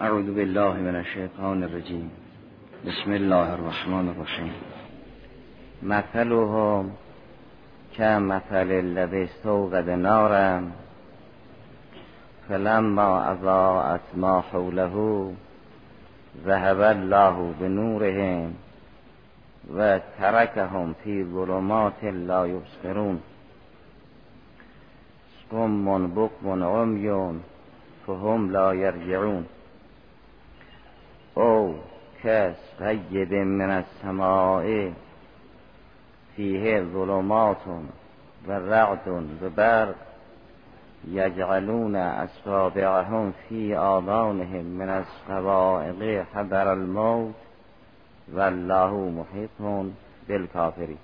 اعوذ بالله من الشیطان الرجیم. بسم الله الرحمن الرحیم. مثلهم كمثل الذي استوقد نارا فلما اضاءت ما حوله ذهب الله بنورهم و ترکهم فی ظلمات لا یبصرون. صم بکم عمیون فهم لا یرجعون. او كصيب من السماء فيه ظلمات و رعد و برق یجعلون اصابعهم فی آذانهم من الصواعق حذر الموت والله محیط بالکافرین.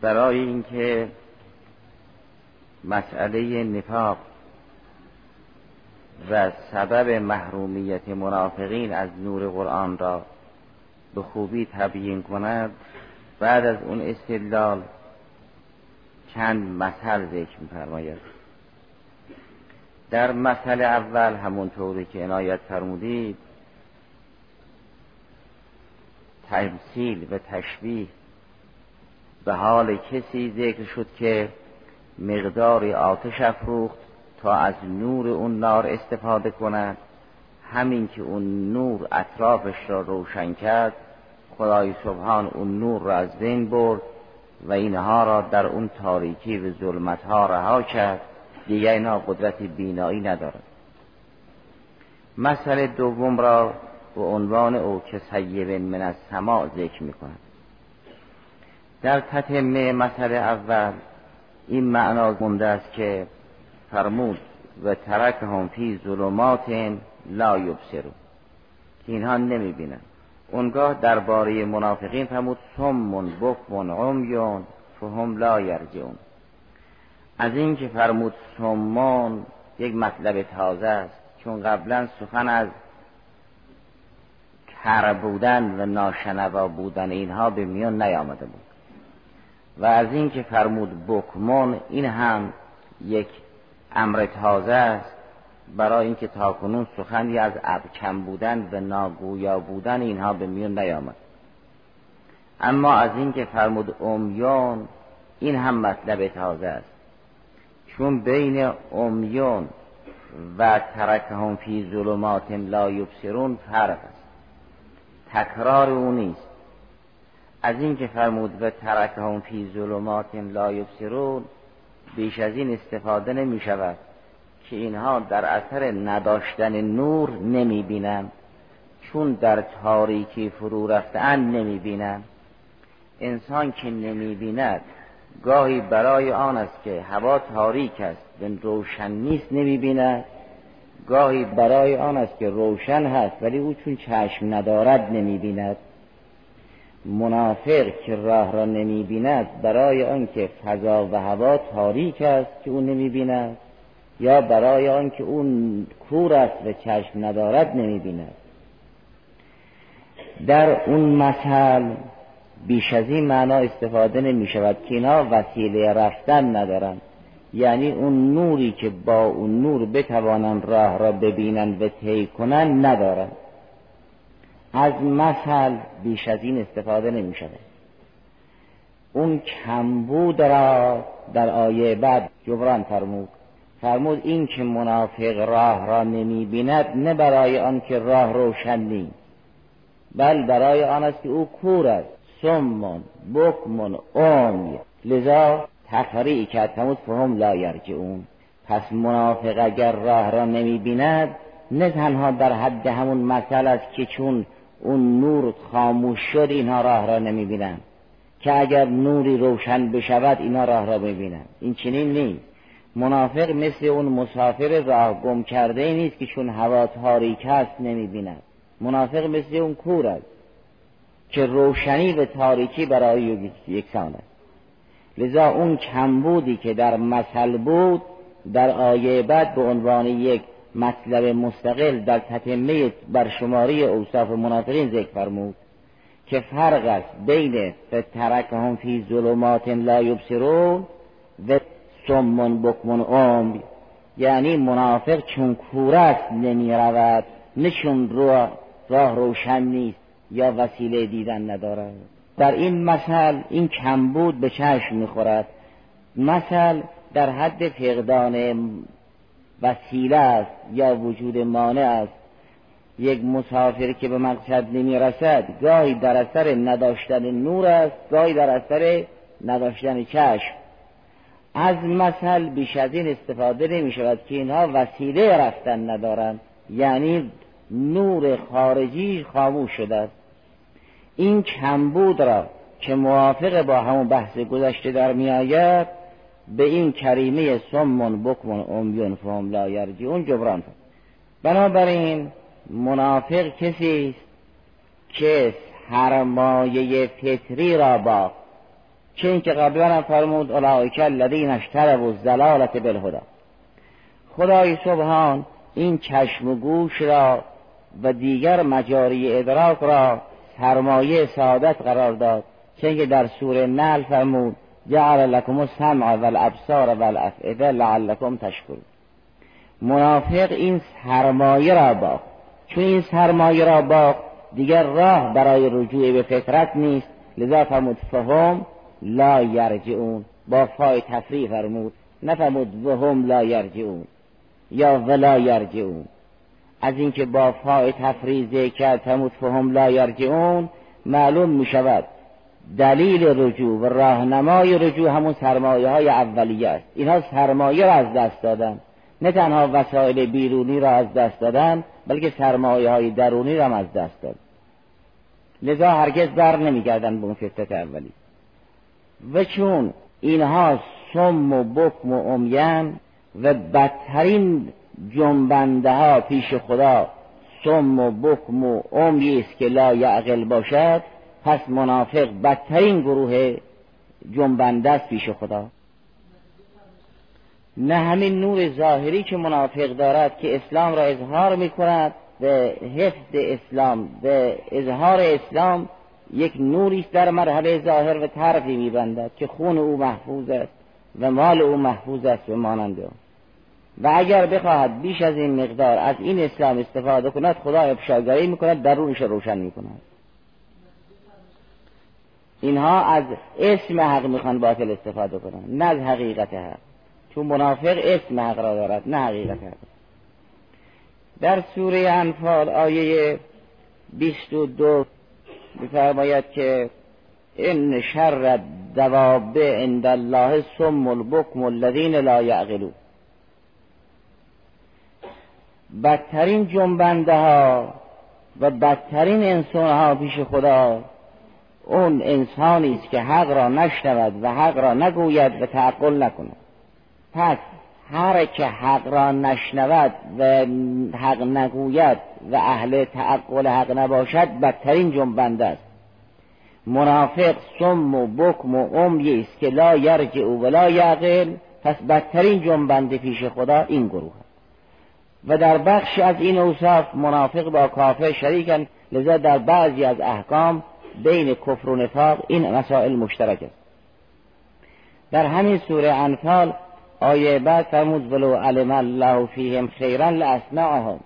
برای اینکه مسئله نفاق و سبب محرومیت منافقین از نور قرآن را به خوبی تبیین کند. بعد از اون استدلال چند مثل ذکر میفرماید. در مثل اول همونطوری که عنایت فرمودید تمثیل و تشبیه به حال کسی ذکر شد که مقداری آتش افروخت تا از نور اون نار استفاده کند. همین که اون نور اطرافش را روشن کرد خدای سبحان اون نور را از بین برد و اینها را در اون تاریکی و ظلمت ها رها کرد. دیگه اینا قدرت بینایی ندارد مسئله دوم را به عنوان او که سیب من از سما ذکر می کند در تتمه مسئله اول این معنا گنده است که فرمود و ترک هم فی ظلمات لا یبصرون. که اینها نمی بینن اونگاه درباره منافقین فرمود سمون بکمون عمیون فهم لا یرجعون. از این که فرمود سمان یک مطلب تازه است چون قبلا سخن از کر بودن و ناشنوا بودن اینها به میان نیامده بود. و از این که فرمود بکمون این هم یک امر تازه است. برای اینکه تاکنون سخنی از ابکم بودن و ناگویا بودن اینها به میون نیامد. اما از اینکه فرمود امیون این هم مطلب تازه است. چون بین امیون و ترکهم فی ظلمات لا یبصرون فرق است. تکرار او نیست. از اینکه فرمود و ترکهم فی ظلمات لا یبصرون بیش از این استفاده نمی شود که اینها در اثر نداشتن نور نمی بینن چون در تاریکی فرو رفتن نمی بینن انسان که نمی بیند گاهی برای آن است که هوا تاریک است و روشن نیست نمی بیند. گاهی برای آن است که روشن هست ولی او چون چشم ندارد نمی بیند. منافق که راه را نمی بیند برای آنکه فضا و هوا تاریک است که او نمی بیند یا برای آنکه اون کور است و چشم ندارد نمی بیند در اون مثل بیش از این معنا استفاده نمی شود که اینا وسیله رفتن ندارند. یعنی اون نوری که با اون نور بتوانند راه را ببینند و طی کنند ندارند. از مثل بیش از این استفاده نمی شود. اون کمبود را در آیه بعد جبران فرمود. فرمود این که منافق راه را نمی بیند نه برای آن که راه روشن نیست بل برای آن است که او کور است. سمون بکمون اومی لذا تفریع کرد فرمود فهم لا یرجعون. پس منافق اگر راه را نمی بیند نه تنها در حد همون مثل است که چون اون نور خاموش شد اینها راه را نمی بینن که اگر نوری روشن بشود اینا راه را ببینن این چنین نیست. منافق مثل اون مسافر راه گم کرده نیست که چون هوا تاریک است نمی بیند منافق مثل اون کور است که روشنی و تاریکی برای یکسان است. لذا اون کمبودی که در مثل بود در آیه بعد به عنوان یک مطلب مستقل در تتمه بر شماری اوصاف منافقین ذکر فرمود که فرق است بین ترکهم فی ظلمات لا یبصرون و سمون بکمون عمر. یعنی منافق چون کورست نمی رود نه چون راه روشن نیست یا وسیله دیدن ندارد. در این مثل این کمبود به چشم می‌خورد. مثل در حد فقدان وسیله است یا وجود مانع است. یک مسافر که به مقصد نمی رسد گاهی در اثر نداشتن نور است گاهی در اثر نداشتن چشم. از مثل بیش از این استفاده نمی شود که اینها وسیله رفتن ندارند یعنی نور خارجی خاموش شده است. این کمبود را که موافق با همون بحث گذشته در می آید به این کریمه سمون بکمون امیون فهم لا اون جبران بنابراین منافق کسی است که سرمایه فطری را با چه اینکه قبلا فرمود اولئک الذین اشتروا الضلالة بالهدى. خدای سبحان این چشم و گوش را و دیگر مجاری ادراک را سرمایه سعادت قرار داد. اینکه در سوره نل فرمود جعل لکم السمع والابصار والافئده لعلکم تشکرون. منافق این سرمایه را باخت. چون این سرمایه را باخت دیگر راه برای رجوع به فطرت نیست. لذا فرمود فهم لا یرجعون. با فای تفریح فرمود نفرمود وهم لا یرجعون. یا ولا یرجعون. از اینکه با فای تفریح ذکر فرمود فهم لا یرجعون معلوم می شود دلیل رجوع و راهنمای رجوع همون سرمایه های اولیه است. اینها سرمایه را از دست دادن. نه تنها وسایل بیرونی را از دست دادن بلکه سرمایه های درونی را هم از دست داد لذا هرگز بر نمیگردن به اون فطرت اولی. و چون اینها سم و بکم و امین و بدترین جنبنده ها پیش خدا سم و بکم و امی است که لا یعقل باشد پس منافق بدترین گروه جنبنده است پیش خدا. نه همین نور ظاهری که منافق دارد که اسلام را اظهار می کند به حفظ اسلام به اظهار اسلام یک نوری در مرحله ظاهر و طرفی میبندد که خون او محفوظ است و مال او محفوظ است و مانند و اگر بخواهد بیش از این مقدار از این اسلام استفاده کند خدا افشاگری می‌کند درونش روشن می‌کند. اینها از اسم حق می‌خوان باطل استفاده کنند نه از حقیقت حق. چون منافق اسم حق را دارد نه حقیقت حق. در سوره انفال آیه 22 میفرماید که ان شر دواب عند الله سم البکم الذین لا یعقلون. بدترین جنبنده ها و بدترین انسان ها پیش خدا اون انسانی است که حق را نشنود و حق را نگوید و تعقل نکند. پس هر که حق را نشنود و حق نگوید و اهل تعقل حق نباشد بدترین جنبنده است. منافق سم و بکم و عمی است که لا یرجع و لا یعقل. پس بدترین جنبنده پیش خدا این گروه است. و در بخش از این اوصاف منافق با کافر شریکن لذا در بعضی از احکام بین کفر و نفاق این مسائل مشترک است. در همین سوره انفال آیه بعد فرمود ولو علم الله فیهم خیرا لاسمعهم.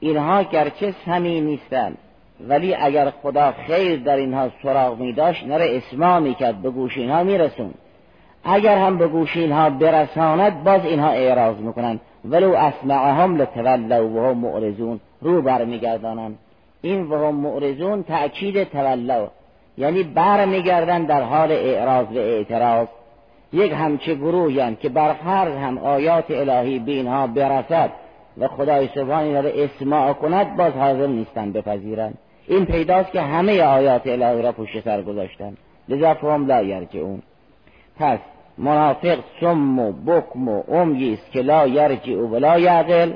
اینها گرچه سمی نیستند ولی اگر خدا خیر در اینها سراغ می داشت نره اسما می کرد به گوش اینها می رسون اگر هم به گوش اینها برساند باز اینها اعراض می‌کنند. ولو اسمعهم لتولوا و هم معرضون. رو برمیگردانند. این و هم معرضون تأکید تولوا یعنی برمیگردن در حال اعراض و اعتراض. یک همچه گروهی که برفرض هم آیات الهی به اینها برسد و خدای سبحان را اسماع کند باز حاضر نیستن بپذیرند. این پیداست که همه آیات الهی را پشت سر گذاشتن لذا فهم لا یرجعون. پس منافق سم و بکم و امی است که لا یرجع و لا یعقل.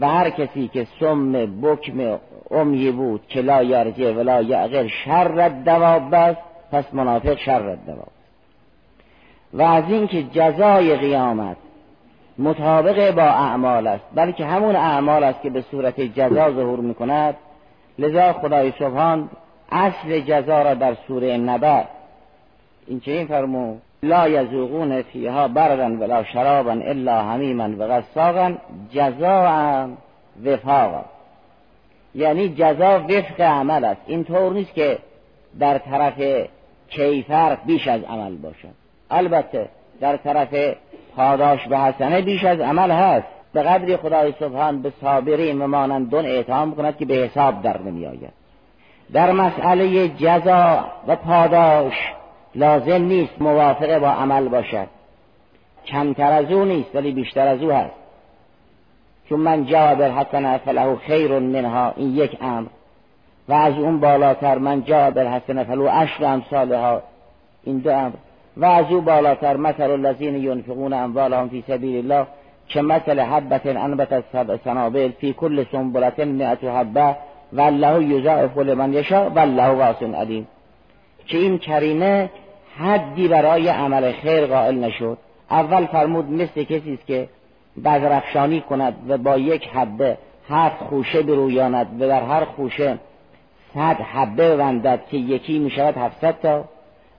و هر کسی که سم بکم امی بود که لا یرجع و لا یعقل شر دواب است پس منافق شر دواب. و از اینکه جزای قیامت مطابق با اعمال است بلکه همون اعمال است که به صورت جزا ظهور می‌کند لذا خدای سبحان اصل جزا را در سوره نبع این چه این فرمود لا یذوقون فیها بردا ولا شرابا الا حمیما و غساقا جزاء وفاقا. یعنی جزا وفق عمل است. این طور نیست که در طرف کیفر بیش از عمل باشد. البته در طرف پاداش به حسنه بیش از عمل هست. به قدری خدای سبحان به صابرین و مانندون اعتام کند که به حساب در نمی آید در مسئله جزا و پاداش لازم نیست موافقه با عمل باشد. کمتر از او نیست ولی بیشتر از او هست. چون من جا بالحسنه فله خیر منها این یک امر. و از اون بالاتر من جا بالحسنه فلو عشر امثالها این دو امر. و از او بالاتر مثل الذین ینفقون اموالهم فی سبیل الله که مثل حبت انبت سبع سنابل فی کل سنبلت مئت حبه و الله یضاعف لمن و الله واسع علیم. که این کریمه حدی برای عمل خیر قائل نشد. اول فرمود مثل کسی است که بذرفشانی کند و با یک حبه هفت خوشه برویاند و در هر خوشه صد حبه ببندد که یکی می شود هفتصد تا.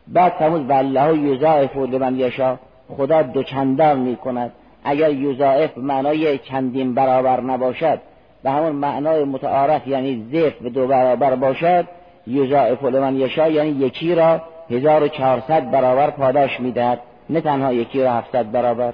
بعد فرمود والله یضاعف لمن یشا خدا دو چندان می کند اگر یضاعف معنای چندین برابر نباشد به همون معنای متعارف یعنی ضعف به دو برابر باشد یضاعف لمن یشا یعنی یکی را 1400 برابر پاداش می‌دهد. نه تنها یکی را 700 برابر.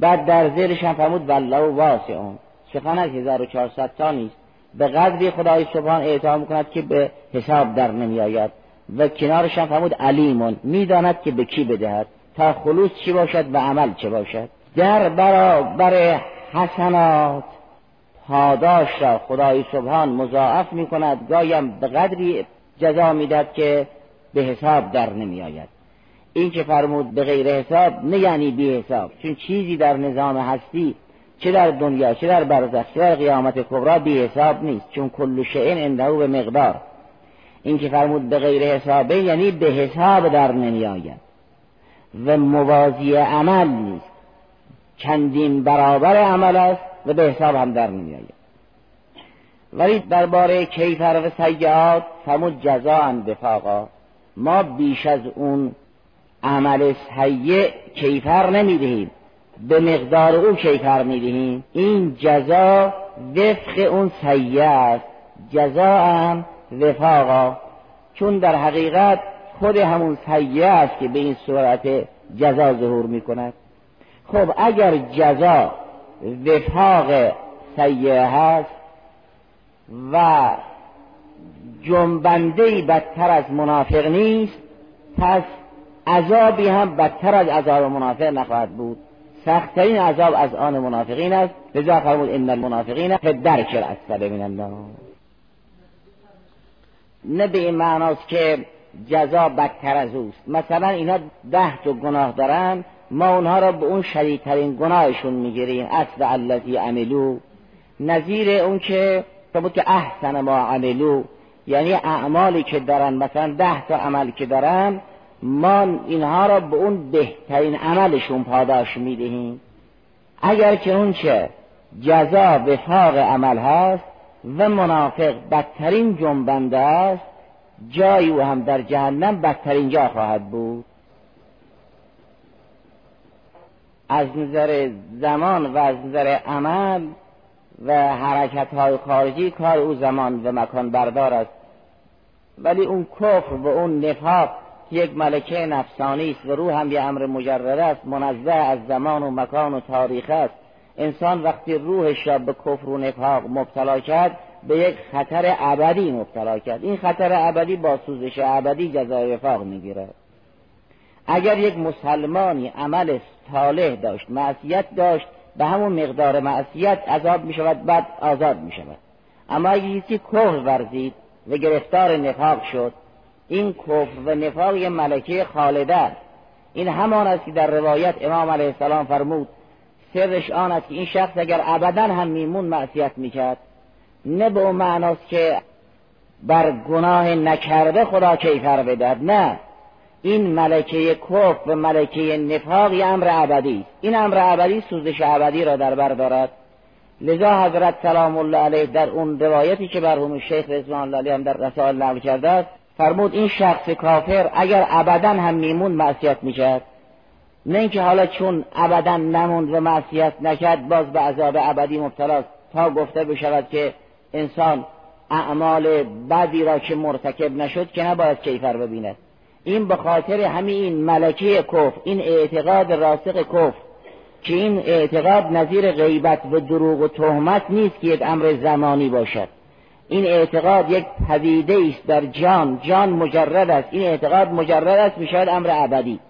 بعد در زیرش هم فرمود والله واسعون. سخن از 1400 تا نیست. به قدری خدای سبحان اعطا کند که به حساب در نمی آید و کنارش هم فرمود علیمون. می‌داند که به کی بدهد. تا خلوص چی باشد و عمل چه باشد. در برابر حسنات پاداش را خدای سبحان مضاعف می کند گایم به قدری جزا می‌داد که به حساب در نمی آید این که فرمود به غیر حساب نه یعنی بی حساب. چون چیزی در نظام هستی چه در دنیا چه در برزخ چه در قیامت کبرا بی حساب نیست. چون کل شئن انده به مقدار. این که فرمود به غیر حسابه یعنی به حساب در نمی آید. و موازی عمل نیست. چندین برابر عمل است و به حساب هم در نمی آید. ولی درباره کیفر و سیعات فرمود جزا دفاقا ما بیش از اون عمل سیع کیفر نمی‌دهیم. به مقدار او کیفر می‌دهیم. این جزا وفق اون سیع است. جزا هم وفاقا چون در حقیقت خود همون سیع است که به این صورت جزا ظهور می‌کند. خب اگر جزا وفاق سیع هست و جنبنده بدتر از منافق نیست پس عذابی هم بدتر از عذاب منافق نخواهد بود. سختترین عذاب از آن منافقین است. لذا فرمود ان المنافقین فی الدرک الاسفل من النار. نه به این معناست که جزا بدتر از اوست. مثلا اینا ده تا گناه دارن ما اونها را به اون شدیدترین گناهشون می‌گیریم. اصل الذی عملو. نظیر اون که بود که احسن ما عملو. یعنی اعمالی که دارن مثلا ده تا عمل که دارن ما اینها را به اون بهترین عملشون پاداش می‌دهیم. اگر که اون چه جزا وفاق عمل هست و منافق بدترین جنبنده است جایی او هم در جهنم بدترین جا خواهد بود. از نظر زمان و از نظر عمل و حرکت های خارجی کار او زمان و مکان بردار است. ولی اون کفر و اون نفاق یک ملکه نفسانی است و روح هم یه امر مجرد است منزه از زمان و مکان و تاریخ است. انسان وقتی روحش را به کفر و نفاق مبتلا کرد به یک خطر ابدی مبتلا کرد. این خطر ابدی با سوزش ابدی جزای وفاق می‌گیرد اگر یک مسلمانی عمل صالح داشت معصیت داشت به همون مقدار معصیت عذاب می شود بعد آزاد می شود اما اگر کسی کفر ورزید و گرفتار نفاق شد این کفر و نفاق ملکه خالده است. این همان است که در روایت امام علیه السلام فرمود سرش آن است که این شخص اگر ابدا هم میمون معصیت می‌کرد نه به اون معناست که بر گناه نکرده خدا کیفر بدهد نه. این ملکه کفر و ملکه نفاق یه امر ابدی این امر ابدی سوزش ابدی را در بر دارد. لذا حضرت سلام الله علیه در اون روایتی که برهم شیخ رضوان الله علیه هم در رسائل نقل کرده است فرمود این شخص کافر اگر ابدا هم میمون معصیت می‌شد نه اینکه حالا چون ابدا نموند و معصیت نکرد باز به عذاب ابدی مبتلاست. تا گفته بشود که انسان اعمال بدی را که مرتکب نشد که نباید کیفر ببیند. این به خاطر همین ملکه کف این اعتقاد راسق کف که این اعتقاد نظیر غیبت و دروغ و تهمت نیست که یک امر زمانی باشد. این اعتقاد یک پدیده است در جان. جان مجرد است. این اعتقاد مجرد است می‌شود امر ابدی.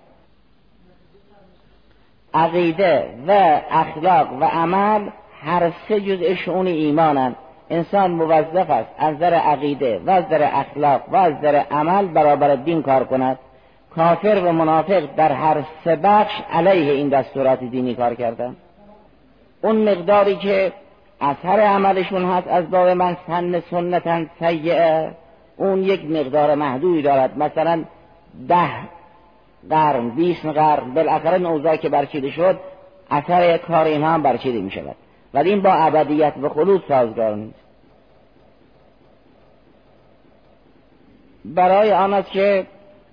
عقیده و اخلاق و عمل هر سه جزء شعون ایمانند. انسان موظف است. از نظر عقیده و از نظر اخلاق و از نظر عمل برابر دین کار کند. کافر و منافق در هر سه بخش علیه این دستورات دینی کار کردن اون مقداری که اثر عملشون هست از باب من سن سنتا سیعه اون یک مقدار محدودی دارد. مثلا ده قرن بیست قرن بالاخره نوزایی که برچیده شد اثر کار اینها هم برچیده می شود ولی این با ابدیت و خلود سازگار نیست. برای آن است که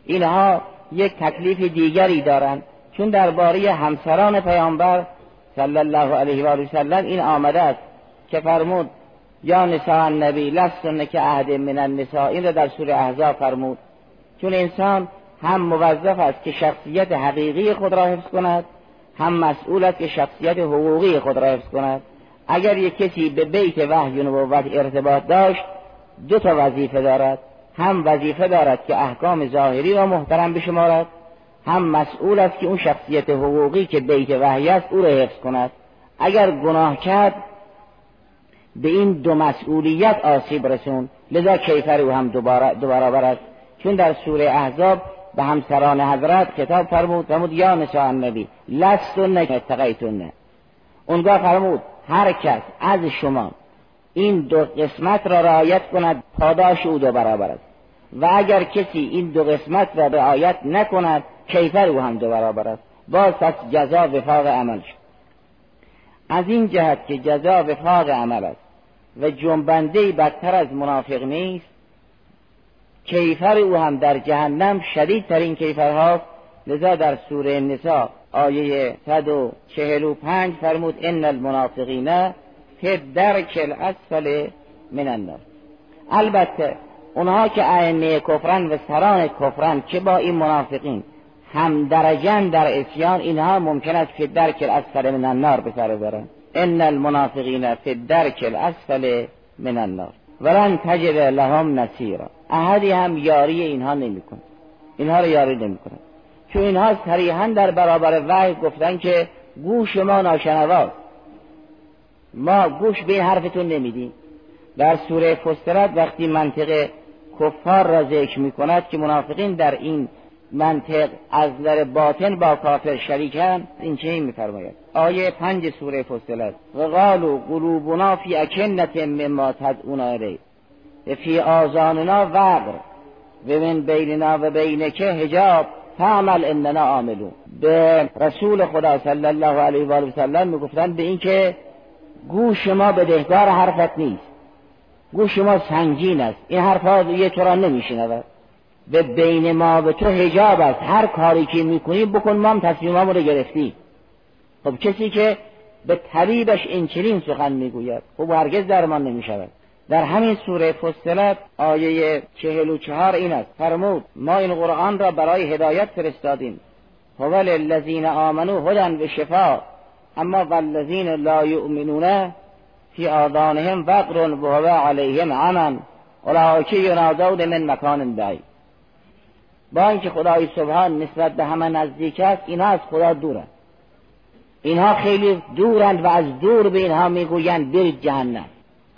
اینها یک تکلیف دیگری دارند. چون درباره همسران پیامبر صلی الله علیه و سلم این آمده است. که فرمود یا نساء النبی لستن که عهد من النساء. این را در سوره احزاب فرمود. چون انسان هم موظف است که شخصیت حقیقی خود را حفظ کند هم مسئول است که شخصیت حقوقی خود را حفظ کند. اگر یک کسی به بیت وحی و نبوت ارتباط داشت دو تا وظیفه دارد. هم وظیفه دارد که احکام ظاهری را محترم بشمارد هم مسئول است که اون شخصیت حقوقی که بیت وحی است او را حفظ کند. اگر گناه کرد به این دو مسئولیت آسیب رسون لذا کیفر او هم دوباره دوباره است. چون در سوره احزاب به همسران حضرت کتاب فرمود فرمود یا نساء النبی لستن اتقیتن. اونگاه فرمود هر کس از شما این دو قسمت را رعایت کند پاداش او دو برابر است. و اگر کسی این دو قسمت را رعایت نکند کیفر او هم دو برابر است. باز پس جزا وفاق عمل شد. از این جهت که جزا وفاق عمل است و جنبنده بدتر از منافق نیست. کیفر او هم در جهنم شدیدترین کیفر هاست لذا در سوره نساء آیه 145 فرمود ان المنافقین فی درک الاسفل من النار. البته اونها که ائمه کفرن و سران کفرن که با این منافقین هم درجن در اسیان اینها ممکن است که درک الاسفل من النار به سر برن ان المنافقین فی درک الاسفل من النار. ولن تجد لهم نصیرا احدی هم یاری اینها نمی‌کنه اینها رو یاری نمی‌کنه چون اینها صریحا در برابر وحی گفتن که گوش ما ناشنواست ما گوش به این حرفتون نمیدیم. در سوره فسترت وقتی منطق کفار را ذکر می کند که منافقین در این منطق از نظر باطن با کافر شریکن این چه میفرماید؟ آیه پنج سوره فصلت و قالوا قلوبنا فی اکنت مما تدعونا الیه. فی آزاننا وقر. و من بیننا و بینک حجاب. فعمل اننا عاملون. به رسول خدا صلی الله علیه و آله سلم می‌گفتن به اینکه گوش ما بدهکار حرفت نیست. گوش ما سنگین است. این حرفها یه تو را نمیشنود به بین ما و تو حجاب است. هر کاری که می‌کنی بکن ما هم تصمیمامو رو گرفتی. خب کسی که به طریبش این چنین سخن می‌گوید خب هرگز درمان نمی‌شود. در همین سوره فصلت آیه چهل و چهار این است. فرمود ما این قرآن را برای هدایت فرستادیم. هو الذین آمنو هدن و شفا اما والذین لا یؤمنون فی آذانهم وقر و هو علیهم عمن. اولئک ینادون من مکان بعید. با اینکه خدای سبحان نسبت به همه نزدیک است اینها از خدا دورند اینها خیلی دورند و از دور به اینها می‌گویند برید جهنم.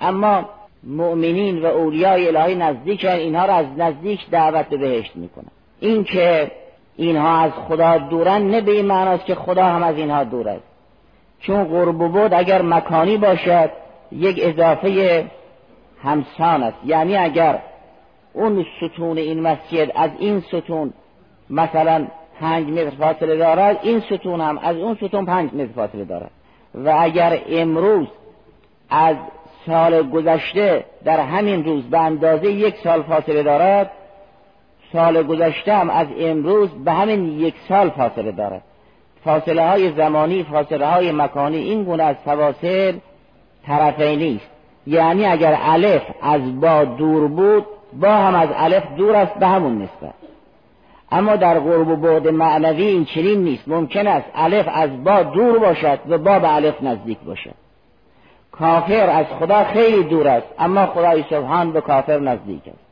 اما مؤمنین و اولیای الهی نزدیک اینها را از نزدیک دعوت به بهشت می‌کنن. این که اینها از خدا دورن نه به این معناست که خدا هم از اینها دور است. چون قرب بود اگر مکانی باشد یک اضافه همسان است. یعنی اگر اون ستون این مسجد از این ستون مثلا پنج متر فاصله دارد این ستون هم از اون ستون پنج متر فاصله دارد. و اگر امروز از سال گذشته در همین روز به اندازه یک سال فاصله دارد سال گذشته هم از امروز به همین یک سال فاصله دارد. فاصله های زمانی فاصله های مکانی این گونه از فواصل طرفینی است یعنی اگر الف از با دور بود با هم از الف دور است به همون نسبت. اما در قرب و بعد معنوی این چنین نیست. ممکن است الف از با دور باشد و با به الف نزدیک باشد. کافر از خدا خیلی دور است اما خدای سبحان به کافر نزدیک است.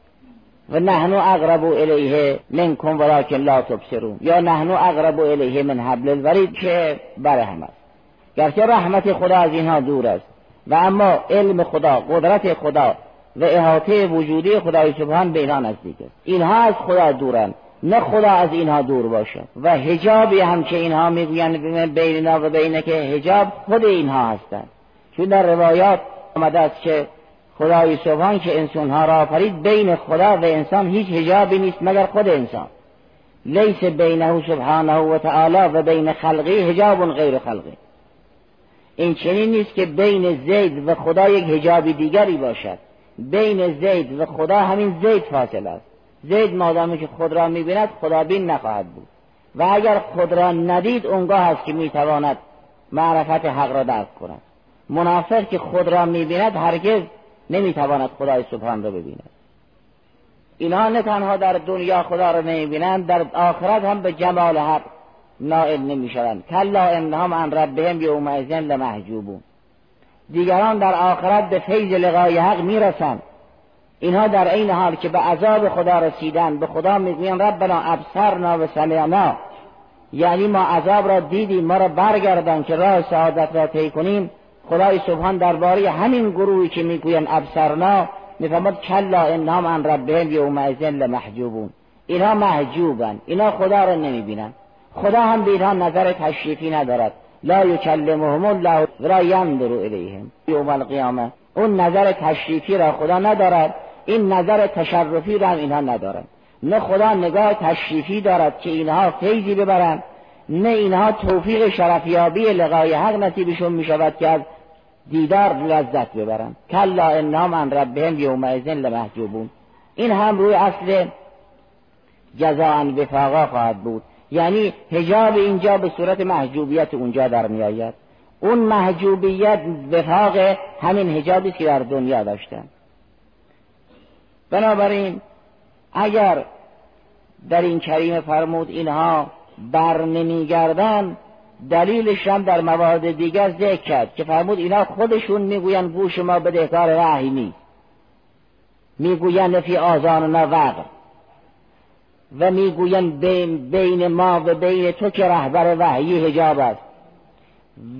و نحنو اقرب الیه منکم ولکن لا تبصرون. یا نحنو اقرب الیه من حبل الورید که بر هم است. گرچه رحمت خدا از اینها دور است. و اما علم خدا قدرت خدا و احاطه وجودی خدای سبحان به اینها نزدیک است اینها از خدا دورند نه خدا از اینها دور باشد و حجابی هم که اینها می‌گویند بیننا و بینه که حجاب خود اینها هستند. چون در روایات آمده است که خدای سبحان که انسانها را آفرید بین خدا و انسان هیچ حجابی نیست مگر خود انسان. لیس بینه سبحانه و تعالی و بین خلقی حجاب غیر خلقی. این چنین نیست که بین زید و خدا یک حجابی دیگری باشد. بین زید و خدا همین زید فاصل است. زید مادامی که خود را می‌بیند خدا بین نخواهد بود. و اگر خود را ندید اونگاه است که می‌تواند معرفت حق را درک کند. منافق که خود را می‌بیند هرگز نمی‌تواند خدای سبحان را ببیند. اینها نه تنها در دنیا خدا را نمی‌بینند در آخرت هم به جمال حق نائل نمی‌شوند. کلا انهم عن ربهم یومئذ لمحجوبون. دیگران در آخرت به فیض لقای حق می‌رسند. اینها در این حال که به عذاب خدا رسیدن به خدا می‌گویند ربنا ابصرنا و سمعنا یعنی ما عذاب را دیدیم ما را برگردان که راه سعادت را طی کنیم. خدای سبحان درباره همین گروهی که می‌گویند ابصرنا میفرماد کلا انهم عن ربهم یومئذ لمحجوبون. اینها محجوبن اینها خدا را نمی‌بینن. خدا هم به اینها نظر تشریفی ندارد. لا یکلمهم الله ولا ینظر الیهم یوم القیامه اون نظر تشریفی را خدا ندارد. این نظر تشرفی را هم اینها ندارد. نه خدا نگاه تشریفی دارد که اینها فیضی ببرند نه اینها توفیق شرفیابی لقای حق نصیبشون می شود که از دیدار لذت ببرند. کلا انام عن ربهم یومئذ لمحجوبون. این هم روی اصل جزاء وفاقا خواهد بود. یعنی حجاب اینجا به صورت محجوبیت اونجا در میآید اون محجوبیت وفاق همین حجابی که در دنیا داشتن. بنابراین اگر در این کریم فرمود اینها بر نمیگردن دلیلش هم در موارد دیگر ذکر کرد که فرمود اینا خودشون می‌گوین گوش ما بدهکار وحی نیست. می‌گوین فی آزان وقر و می‌گوین بین, بین ما و بین تو که رهبر وحی حجاب است.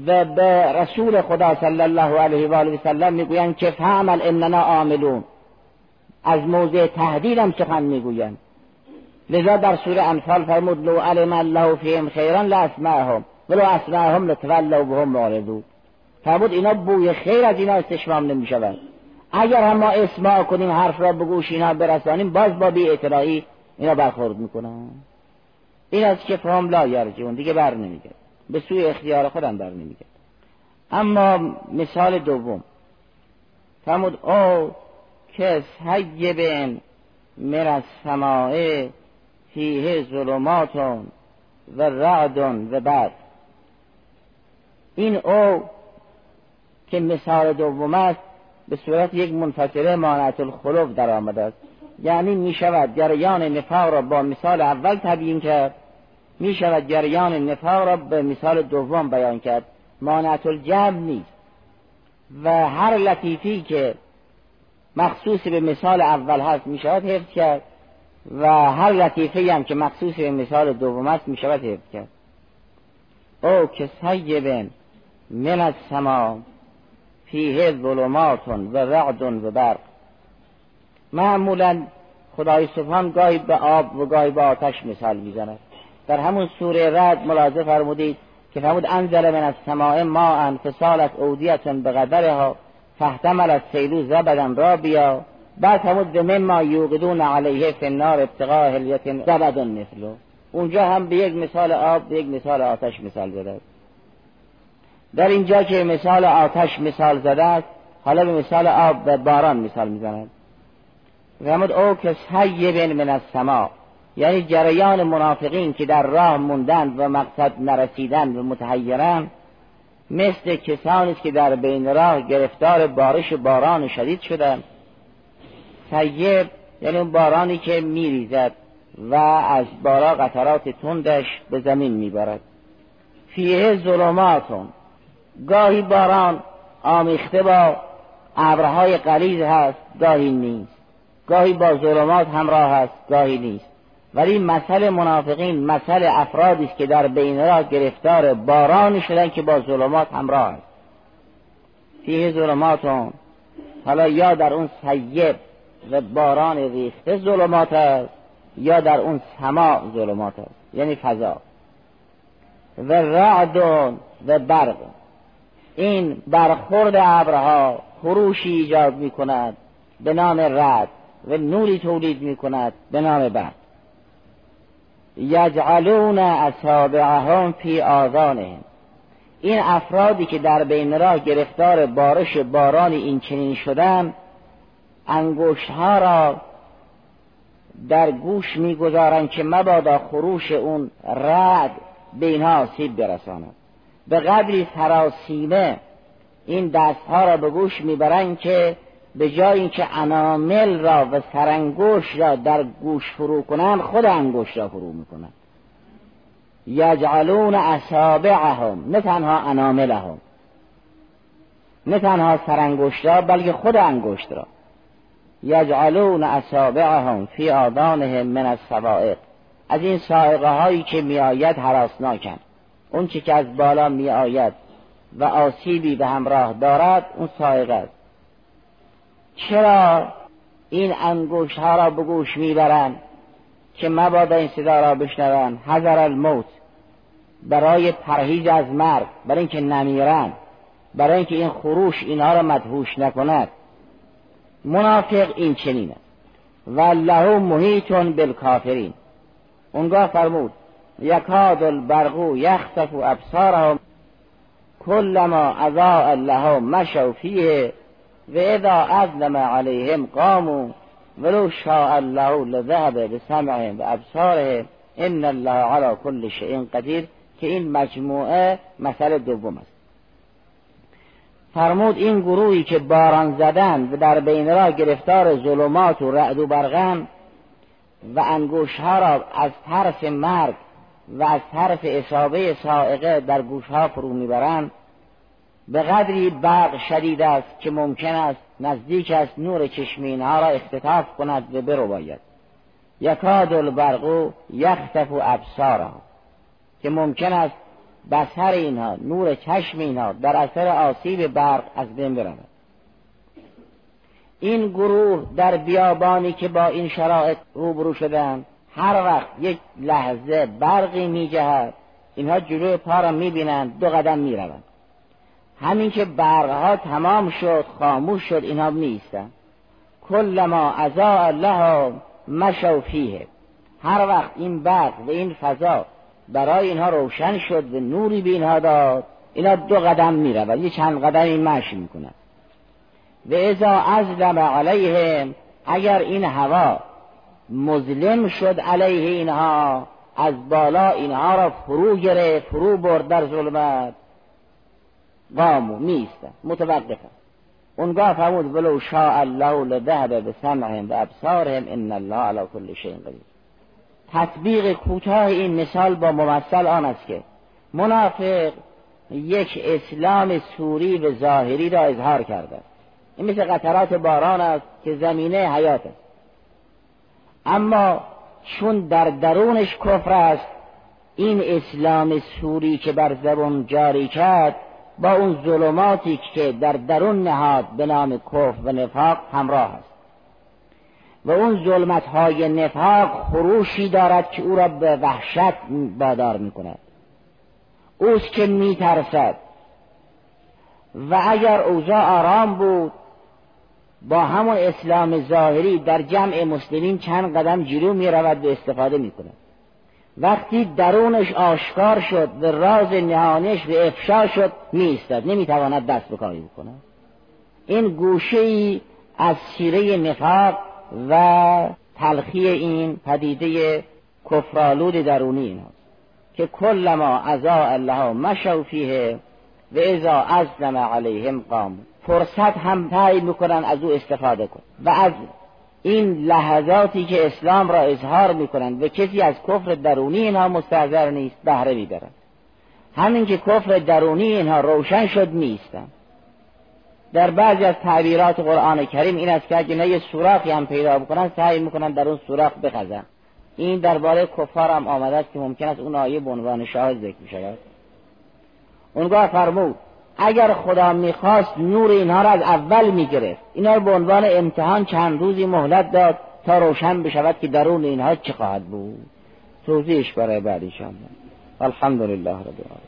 و به رسول خدا صلی الله علیه و آله و سلم می‌گویند که فهمل اننا عاملون. از موضع تهدید هم سخن می‌گویند. لذا در سوره انفال فرمود لو علم الله فیهم خیرا لاسمعهم ولو اسمعهم لتولوا بهم معرضون. فرمود اینا بوی خیر از اینا استشمام نمی‌شوند. اگر هم ما اسماع کنیم حرف را به گوش اینا برسانیم باز با بی اطلاعی اینا برخورد می‌کنن. این از که فهم لا یرجون دیگه بر نمیگه به سوی اختیار خودم بر نمیگه اما مثال دوم. فرمود او کس حیبن من از سماعه فیه ظلماتون و رعدون و بعد. این او که مثال دوم است به صورت یک منفصله مانعت الخلوف در آمده است. یعنی می شود جریان نفاق را با مثال اول تبیین کرد. می شود جریان نفاق را به مثال دوم بیان کرد. مانعت الجمع نیست. و هر لطیفی که مخصوص به مثال اول هست می شود حفظ کرد. و هر لطیفه هم که مخصوص به مثال دوم است می شود حفظ کرد. او که سیبن من از سما فیه ظلمات و رعد و برق. معمولا خدای سبحان گاهی به آب و گاهی به آتش مثال می‌زند. در همون سوره رد ملاحظه فرمودید که فرمود انزل من از سماع ما انفصالت اودیتون به قدرها فاحتمل از سیلو زبدن را بیا بعد فرمود به مما یوقدون علیه فی النار ابتقاء هلیت زبدن مثلو اونجا هم به یک مثال آب به یک مثال آتش مثال زده. در اینجا که مثال آتش مثال زده است حالا به مثال آب و باران مثال می‌زند. فرمود او که سیبن من از سما. یعنی جریان منافقین که در راه موندند و مقصد نرسیدند و متحیرند مثل کسانی که در بین راه گرفتار بارش باران شدید شدند سیب یعنی اون بارانی که میریزد و از بارا قطرات تندش به زمین می‌برد. فیه ظلماتون. گاهی باران آمیخته با ابرهای قلیز هست گاهی نیست. گاهی با ظلمات همراه است گاهی نیست. ولی مثل منافقین مثل افرادی است که در بین راه گرفتار باران شدن که با ظلمات همراه است. فیه ظلماتون. حالا یا در اون سیب و باران ریخته ظلمات است یا در اون سما ظلمات است. یعنی فضا. و رعد و برق. این برخورد ابرها خروشی ایجاد می کند به نام رد و نوری تولید می کند به نام برق یجعلون اصابعهم فی آذانهم. این افرادی که در بین راه گرفتار بارش باران این چنین شدن انگشت ها را در گوش می‌گذارند که مبادا خروش اون رد به اینها آسیب برساند. به قدری سراسیمه این دستها را به گوش می‌برند که به جای اینکه انامل را و سرانگوش را در گوش فرو کنند خود انگوش را فرو می‌کنند. یجعلون اصابعهم نه تنها اناملهم نه تنها سرانگشت را بلکه خود انگشت را. یجعلون اصابعهم فی آدانهم من السوائق از این سائقه هایی که میآید حراسناکن اون چی که از بالا میآید و آسیبی به همراه دارد اون سائقه است. چرا این انگوش ها را به گوش می‌برند که مبادا این صدا را بشنوند؟ حذر الموت. برای پرهیز از مرگ برای اینکه نمیرند برای اینکه این خروش اینها را مدهوش نکند. منافق این چنینه و له محیطون بالکافرین. اونگاه فرمود یکاد البرقو یختف ابصارهم کلما اضاء لهم مشوا فیه. و اذا اظلم علیهم قاموا ولو شاء الله لذهب بسمعهم و ابصارهم ان الله على كل شيء قدیر که این مجموعه مسئله دوم است. فرمود این گروهی که باران زدن و در بین را گرفتار ظلمات و رعد و برغن و انگوش ها را از طرف مرگ و از طرف اصابه سائقه در گوش ها فرو می‌برند به قدری برق شدید است که ممکن است نزدیک است نور چشمین ها را اختطاف کند و برو باید یکاد البرق یختف ابصارها که ممکن است بسر اینها نور چشم اینها در اثر آسیب برق از بین برود. این گروه در بیابانی که با این شرایط روبرو شدن هر وقت یک لحظه برقی میجهد اینها جلوی پا را می‌بینند دو قدم می‌روند. همین که برقها تمام شد خاموش شد اینها میستند کلما ازا الله مشو فیه. هر وقت این برق و این فضا برای اینها روشن شد و نوری به اینها داد اینا دو قدم می‌رود یه چند قدمی مشی می‌کنند. و ازا ازلم علیهم اگر این هوا مظلم شد علیه اینها از بالا اینها را فرو گره فرو برد در ظلمت. قامو میستن متوقفن. اونگاه فرمود ولو شاء الله لذهب بسمعهم و ابصارهم ان الله علی کل شیء قدیر. تطبیق کوتاه این مثال با ممثل آن است که منافق یک اسلام سوری و ظاهری را اظهار کرده. این مثل قطرات باران است که زمینه حیات است. اما چون در درونش کفر است این اسلام سوری که بر زبان جاری کرد با اون ظلماتی که در درون نهاد به نام کفر و نفاق همراه است. و اون ظلمت های نفاق خروشی دارد که او را به وحشت بادار می کند اوست که می ترسد و اگر اوضاع آرام بود با همون اسلام ظاهری در جمع مسلمین چند قدم جلو می رود و استفاده می کند وقتی درونش آشکار شد و راز نهانش و افشا شد می ایستد نمی تواند دست به کاری بکند این گوشه ای از سیره نفاق و تلخی این پدیده کفرالود درونی اینها که کل ما ازا الله مشو فیه و ازا ازلم علیهم قام. فرصت هم تایی می‌کنن از او استفاده کن و از این لحظاتی که اسلام را اظهار می‌کنن و کسی از کفر درونی اینها مستحضر نیست بهره می‌برن همین که کفر درونی اینها روشن شد نیستن در بعضی از تعبیرات قرآن کریم این است که اگه نه یه سوراخی هم پیدا بکنن سعی می‌کنن در اون سوراخ بخزن. این درباره کفار هم آمده است که ممکن است اون آیه به عنوان شاهد ذکر شود. اونگاه فرمود اگر خدا می‌خواست نور اینها را از اول می‌گرفت. اینا رو به عنوان امتحان چند روزی مهلت داد تا روشن بشود که درون اینها چه خواهد بود. توضیحش برای بعد انشاءالله. الحمد لله رب العالمین.